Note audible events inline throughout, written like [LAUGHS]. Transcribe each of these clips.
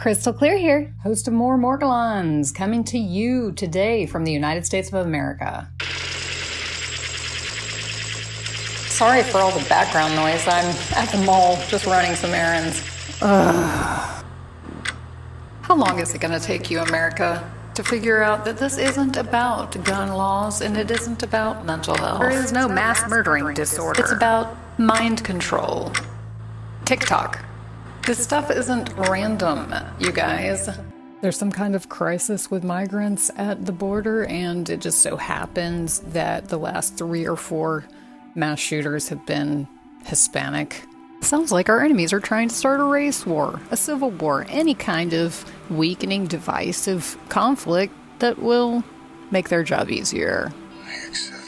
Crystal Clear here, host of More Morgellons, coming to you today from the United States of America. Sorry for all the background noise. I'm at the mall just running some errands. Ugh. How long is it going to take you, America, to figure out that this isn't about gun laws and it isn't about mental health? There is no mass murdering disorder. It's about mind control. TikTok. This stuff isn't random, you guys. There's some kind of crisis with migrants at the border, and it just so happens that the last three or four mass shooters have been Hispanic. Sounds like our enemies are trying to start a race war, a civil war, any kind of weakening, divisive conflict that will make their job easier. I accept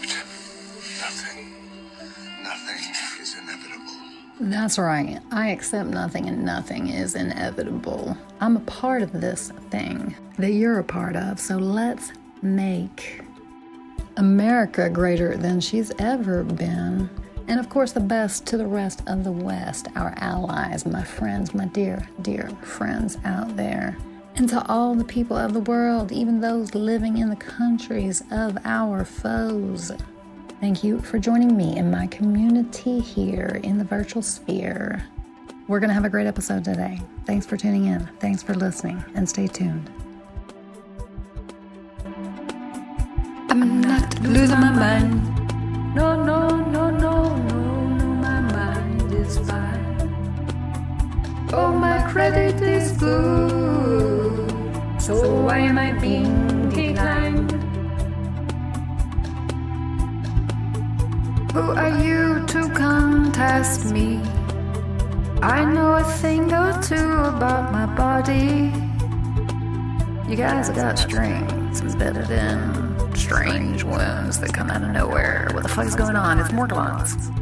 That's right. I accept nothing and nothing is inevitable. I'm a part of this thing that you're a part of, so let's make America greater than she's ever been. And of course, the best to the rest of the West, our allies, my friends, my dear, dear friends out there. And to all the people of the world, even those living in the countries of our foes. Thank you for joining me in my community here in the virtual sphere. We're going to have a great episode today. Thanks for tuning in. Thanks for listening, and stay tuned. I'm not losing my mind. No, no, no, no, no, no, my mind is fine. Oh, my credit is good. So why am I being Who are you to contest me? I know a thing or two about my body. You guys got strings embedded in strange wounds that come out of nowhere. What the fuck is going on? It's Morgellons.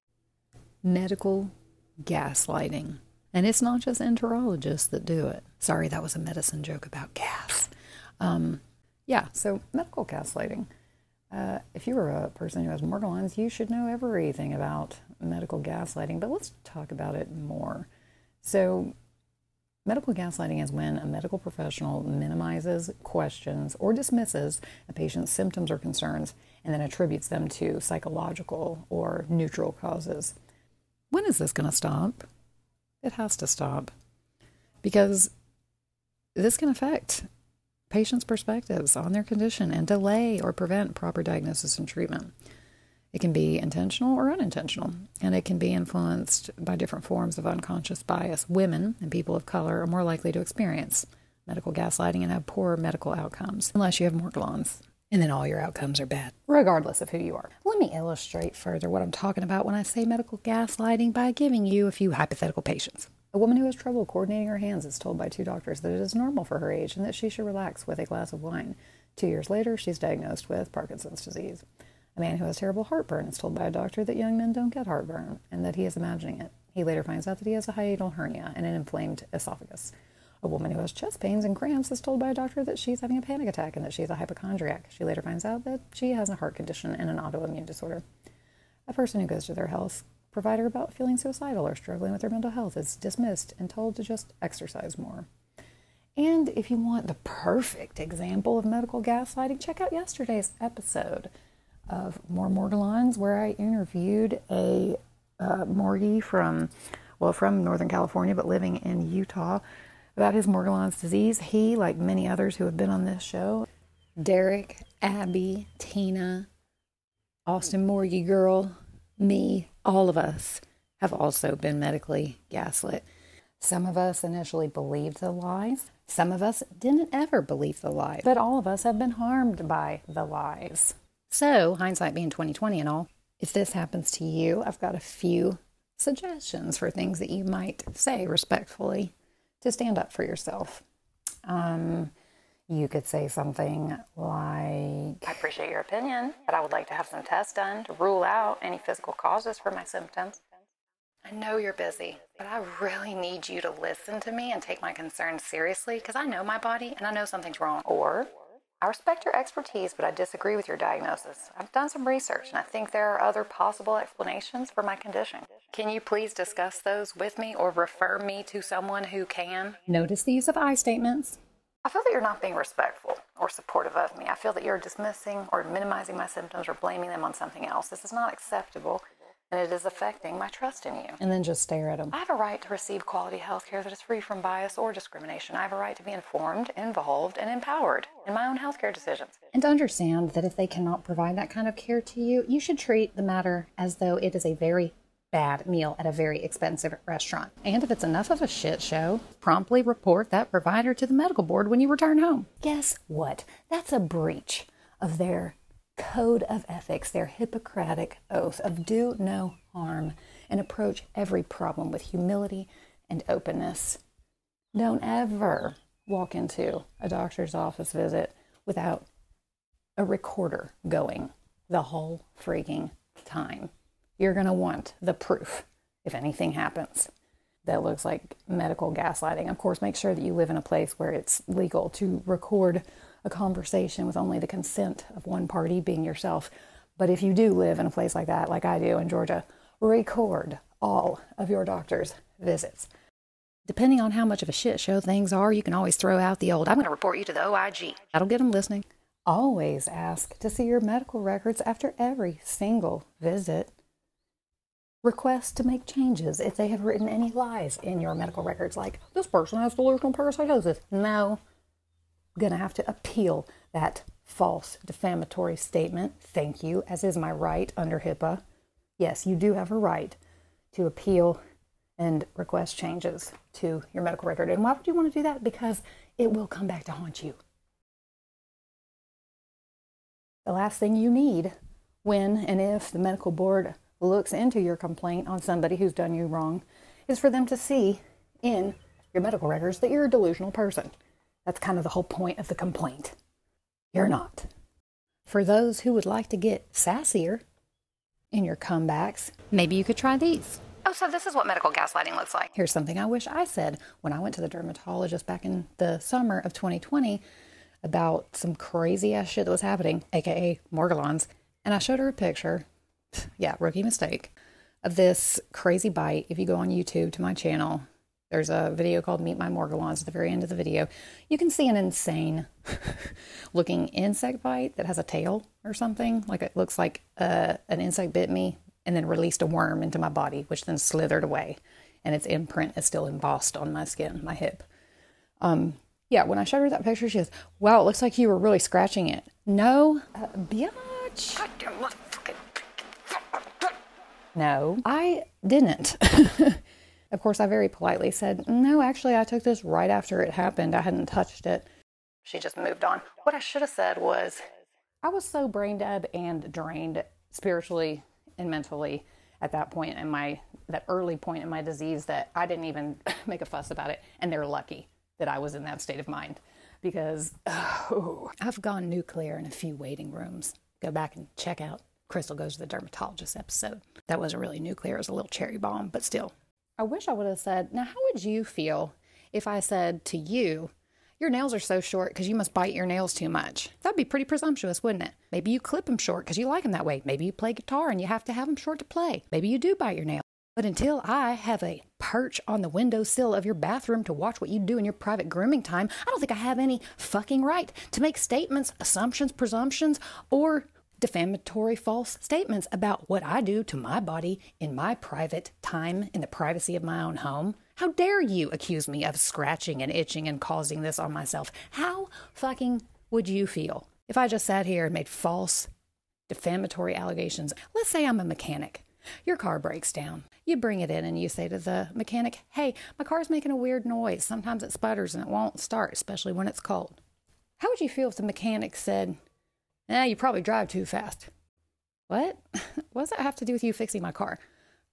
Medical gaslighting. And it's not just enterologists that do it. Sorry, that was a medicine joke about gas. Um, yeah, so medical gaslighting. Uh, if you're a person who has Morgellons, you should know everything about medical gaslighting, but let's talk about it more. So, medical gaslighting is when a medical professional minimizes, questions, or dismisses a patient's symptoms or concerns and then attributes them to psychological or neutral causes. When is this going to stop? It has to stop because this can affect patients' perspectives on their condition and delay or prevent proper diagnosis and treatment. It can be intentional or unintentional, and it can be influenced by different forms of unconscious bias. Women and people of color are more likely to experience medical gaslighting and have poor medical outcomes, unless you have Morgellons. And then all your outcomes are bad, regardless of who you are. Let me illustrate further what I'm talking about when I say medical gaslighting by giving you a few hypothetical patients. A woman who has trouble coordinating her hands is told by two doctors that it is normal for her age and that she should relax with a glass of wine. Two years later, she's diagnosed with Parkinson's disease. A man who has terrible heartburn is told by a doctor that young men don't get heartburn and that he is imagining it. He later finds out that he has a hiatal hernia and an inflamed esophagus. A woman who has chest pains and cramps is told by a doctor that she's having a panic attack and that she's a hypochondriac. She later finds out that she has a heart condition and an autoimmune disorder. A person who goes to their health provider about feeling suicidal or struggling with their mental health is dismissed and told to just exercise more. And if you want the perfect example of medical gaslighting, check out yesterday's episode of More Morgellons, where I interviewed a uh, from, well, from Northern California, but living in Utah about his Morgellons disease. He, like many others who have been on this show, Derek, Abby, Tina, Austin Morgie Girl, me, all of us have also been medically gaslit. Some of us initially believed the lies. Some of us didn't ever believe the lies. But all of us have been harmed by the lies. So, hindsight being 2020 and all, if this happens to you, I've got a few suggestions for things that you might say respectfully to stand up for yourself. Um, you could say something like, I appreciate your opinion, but I would like to have some tests done to rule out any physical causes for my symptoms. I know you're busy, but I really need you to listen to me and take my concerns seriously because I know my body and I know something's wrong. Or, I respect your expertise, but I disagree with your diagnosis. I've done some research and I think there are other possible explanations for my condition. Can you please discuss those with me or refer me to someone who can? Notice the use of I statements. I feel that you're not being respectful or supportive of me. I feel that you're dismissing or minimizing my symptoms or blaming them on something else. This is not acceptable and it is affecting my trust in you. And then just stare at them. I have a right to receive quality health care that is free from bias or discrimination. I have a right to be informed, involved, and empowered in my own healthcare decisions. And to understand that if they cannot provide that kind of care to you, you should treat the matter as though it is a very bad meal at a very expensive restaurant. And if it's enough of a shit show, promptly report that provider to the medical board when you return home. Guess what? That's a breach of their code of ethics, their Hippocratic oath of do no harm and approach every problem with humility and openness. Don't ever walk into a doctor's office visit without a recorder going the whole freaking time. You're going to want the proof if anything happens that looks like medical gaslighting. Of course, make sure that you live in a place where it's legal to record a conversation with only the consent of one party, being yourself. But if you do live in a place like that, like I do in Georgia, record all of your doctor's visits. Depending on how much of a shit show things are, you can always throw out the old, I'm going to report you to the OIG. That'll get them listening. Always ask to see your medical records after every single visit. Request to make changes if they have written any lies in your medical records, like, this person has delusional parasitosis. No, going to have to appeal that false defamatory statement. Thank you, as is my right under HIPAA. Yes, you do have a right to appeal and request changes to your medical record. And why would you want to do that? Because it will come back to haunt you. The last thing you need when and if the medical board looks into your complaint on somebody who's done you wrong is for them to see in your medical records that you're a delusional person. That's kind of the whole point of the complaint. You're not. For those who would like to get sassier in your comebacks, maybe you could try these. Oh, so this is what medical gaslighting looks like. Here's something I wish I said when I went to the dermatologist back in the summer of 2020 about some crazy ass shit that was happening, aka Morgellons. And I showed her a picture, [LAUGHS] yeah, rookie mistake, of this crazy bite. If you go on YouTube to my channel, there's a video called Meet My Morgellons at the very end of the video. You can see an insane [LAUGHS] looking insect bite that has a tail or something. Like it looks like uh, an insect bit me and then released a worm into my body, which then slithered away. And its imprint is still embossed on my skin, my hip. Um, yeah, when I showed her that picture, she goes, Wow, it looks like you were really scratching it. No, uh, bitch. No, I didn't. [LAUGHS] Of course, I very politely said, No, actually, I took this right after it happened. I hadn't touched it. She just moved on. What I should have said was, I was so brain dead and drained spiritually and mentally at that point in my that early point in my disease that I didn't even [LAUGHS] make a fuss about it and they're lucky that I was in that state of mind because oh, I've gone nuclear in a few waiting rooms. Go back and check out Crystal Goes to the Dermatologist episode. That wasn't really nuclear, it was a little cherry bomb, but still, I wish I would have said, Now, how would you feel if I said to you, Your nails are so short because you must bite your nails too much? That'd be pretty presumptuous, wouldn't it? Maybe you clip them short because you like them that way. Maybe you play guitar and you have to have them short to play. Maybe you do bite your nails. But until I have a perch on the windowsill of your bathroom to watch what you do in your private grooming time, I don't think I have any fucking right to make statements, assumptions, presumptions, or defamatory false statements about what I do to my body in my private time in the privacy of my own home. How dare you accuse me of scratching and itching and causing this on myself? How fucking would you feel if I just sat here and made false defamatory allegations? Let's say I'm a mechanic. Your car breaks down. You bring it in and you say to the mechanic, Hey, my car's making a weird noise. Sometimes it sputters and it won't start, especially when it's cold. How would you feel if the mechanic said, Eh, you probably drive too fast. What? [LAUGHS] what does that have to do with you fixing my car?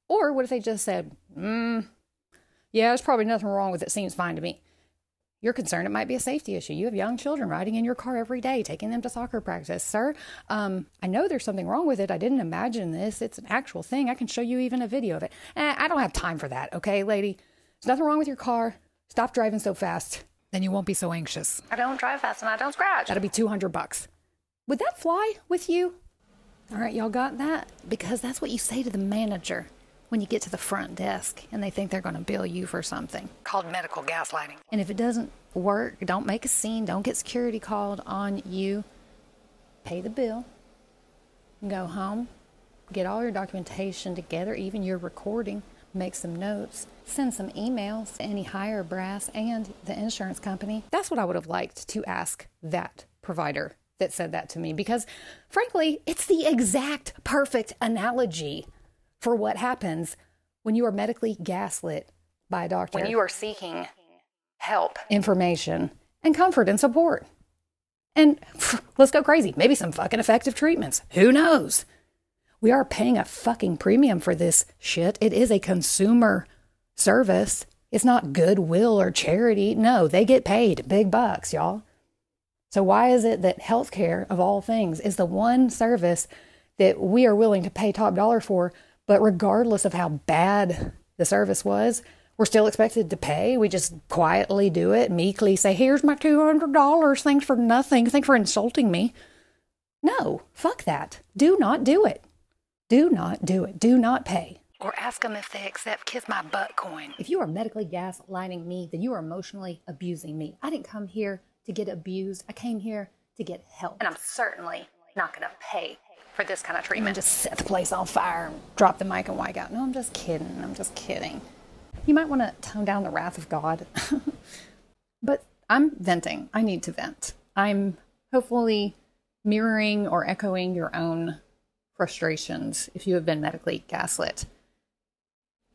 Or what if they just said, mm, yeah, there's probably nothing wrong with it. Seems fine to me. You're concerned it might be a safety issue. You have young children riding in your car every day, taking them to soccer practice. Sir, um, I know there's something wrong with it. I didn't imagine this. It's an actual thing. I can show you even a video of it. Eh, I don't have time for that, okay, lady? There's nothing wrong with your car. Stop driving so fast. Then you won't be so anxious. I don't drive fast and I don't scratch. That'll be 200 bucks. Would that fly with you? All right, y'all got that? Because that's what you say to the manager when you get to the front desk and they think they're going to bill you for something Called medical gaslighting. and if it doesn't work, don't make a scene, don't get security called on you. Pay the bill, go home, get all your documentation together, even your recording, make some notes, send some emails to any higher brass and the insurance company. That's what I would have liked to ask that provider that said that to me because, frankly, it's the exact perfect analogy for what happens when you are medically gaslit by a doctor When you are seeking help. information and comfort and support. And pff, [SIGHS] let's go crazy. Maybe some fucking effective treatments. Who knows? We are paying a fucking premium for this shit. It is a consumer service. It's not goodwill or charity. No, they get paid big bucks, y'all. So why is it that healthcare of all things is the one service that we are willing to pay top dollar for, but regardless of how bad the service was, we're still expected to pay. We just quietly do it, meekly say, "Here's my $200. Thanks for nothing. Thanks for insulting me." No, fuck that. Do not do it. Do not do it. Do not pay. Or ask them if they accept kiss my butt coin. If you are medically gaslighting me, then you are emotionally abusing me. I didn't come here to get abused. I came here to get help. And I'm certainly not going to pay for this kind of treatment. just set the place on fire and drop the mic and white out. No, I'm just kidding. I'm just kidding. You might want to tone down the wrath of God. [LAUGHS] but I'm venting. I need to vent. I'm hopefully mirroring or echoing your own frustrations if you have been medically gaslit.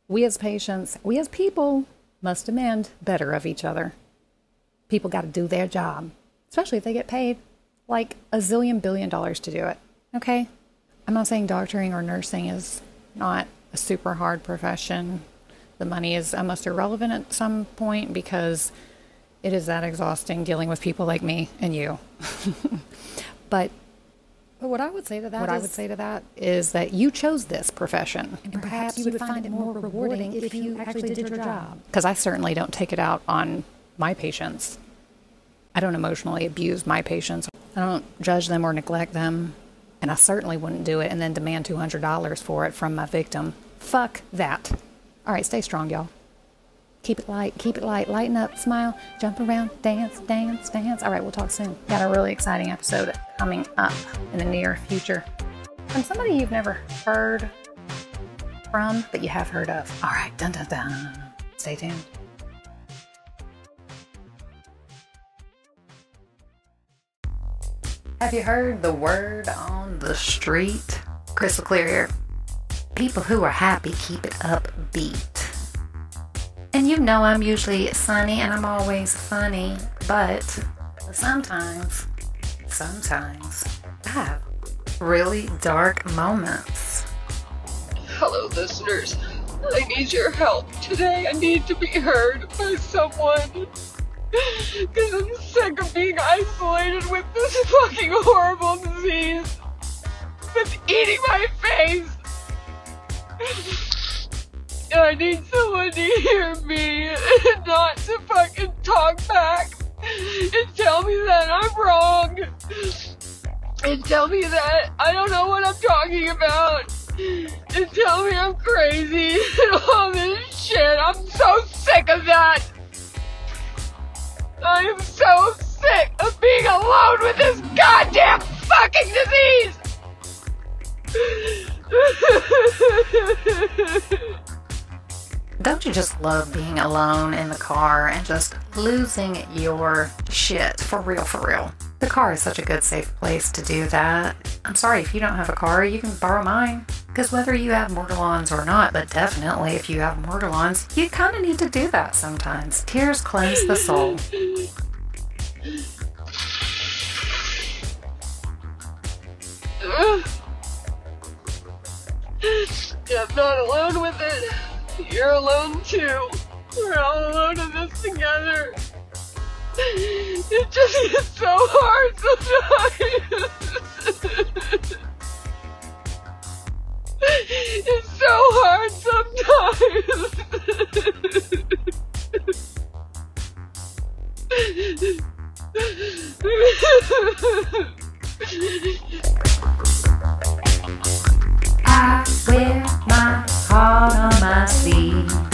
We as patients, we as people must demand better of each other. People got to do their job, especially if they get paid like a zillion billion dollars to do it. Okay? I'm not saying doctoring or nursing is not a super hard profession. The money is almost irrelevant at some point because it is that exhausting dealing with people like me and you. [LAUGHS] but but what I would say to that, what I would say to that is that you chose this profession, and perhaps you would find it more rewarding if you actually did your job. Because I certainly don't take it out on my patients. I don't emotionally abuse my patients. I don't judge them or neglect them, and I certainly wouldn't do it and then demand two hundred dollars for it from my victim. Fuck that. All right, stay strong, y'all. Keep it light, keep it light, lighten up, smile, jump around, dance, dance, dance. All right, we'll talk soon. Got a really exciting episode coming up in the near future from somebody you've never heard from, but you have heard of. All right, dun dun dun. Stay tuned. Have you heard the word on the street? Crystal clear here. People who are happy keep it upbeat. And you know I'm usually sunny and I'm always funny, but sometimes, sometimes I have really dark moments. Hello, listeners. I need your help today. I need to be heard by someone. Because I'm sick of being isolated with this fucking horrible disease that's eating my face. I need someone to hear me and not to fucking talk back and tell me that I'm wrong. And tell me that I don't know what I'm talking about. And tell me I'm crazy and all this shit. I'm so sick of that. I am so sick of being alone with this goddamn fucking disease. Don't you just love being alone in the car and just losing your shit? For real, for real. The car is such a good, safe place to do that. I'm sorry if you don't have a car, you can borrow mine. Because whether you have Morgellons or not, but definitely if you have Morgellons, you kind of need to do that sometimes. Tears cleanse the soul. [SIGHS] I'm not alone with it. You're alone too. We're all alone in this together. [SIGHS] It just gets so hard sometimes. [LAUGHS] It's so hard sometimes. I wear my heart on my sleeve.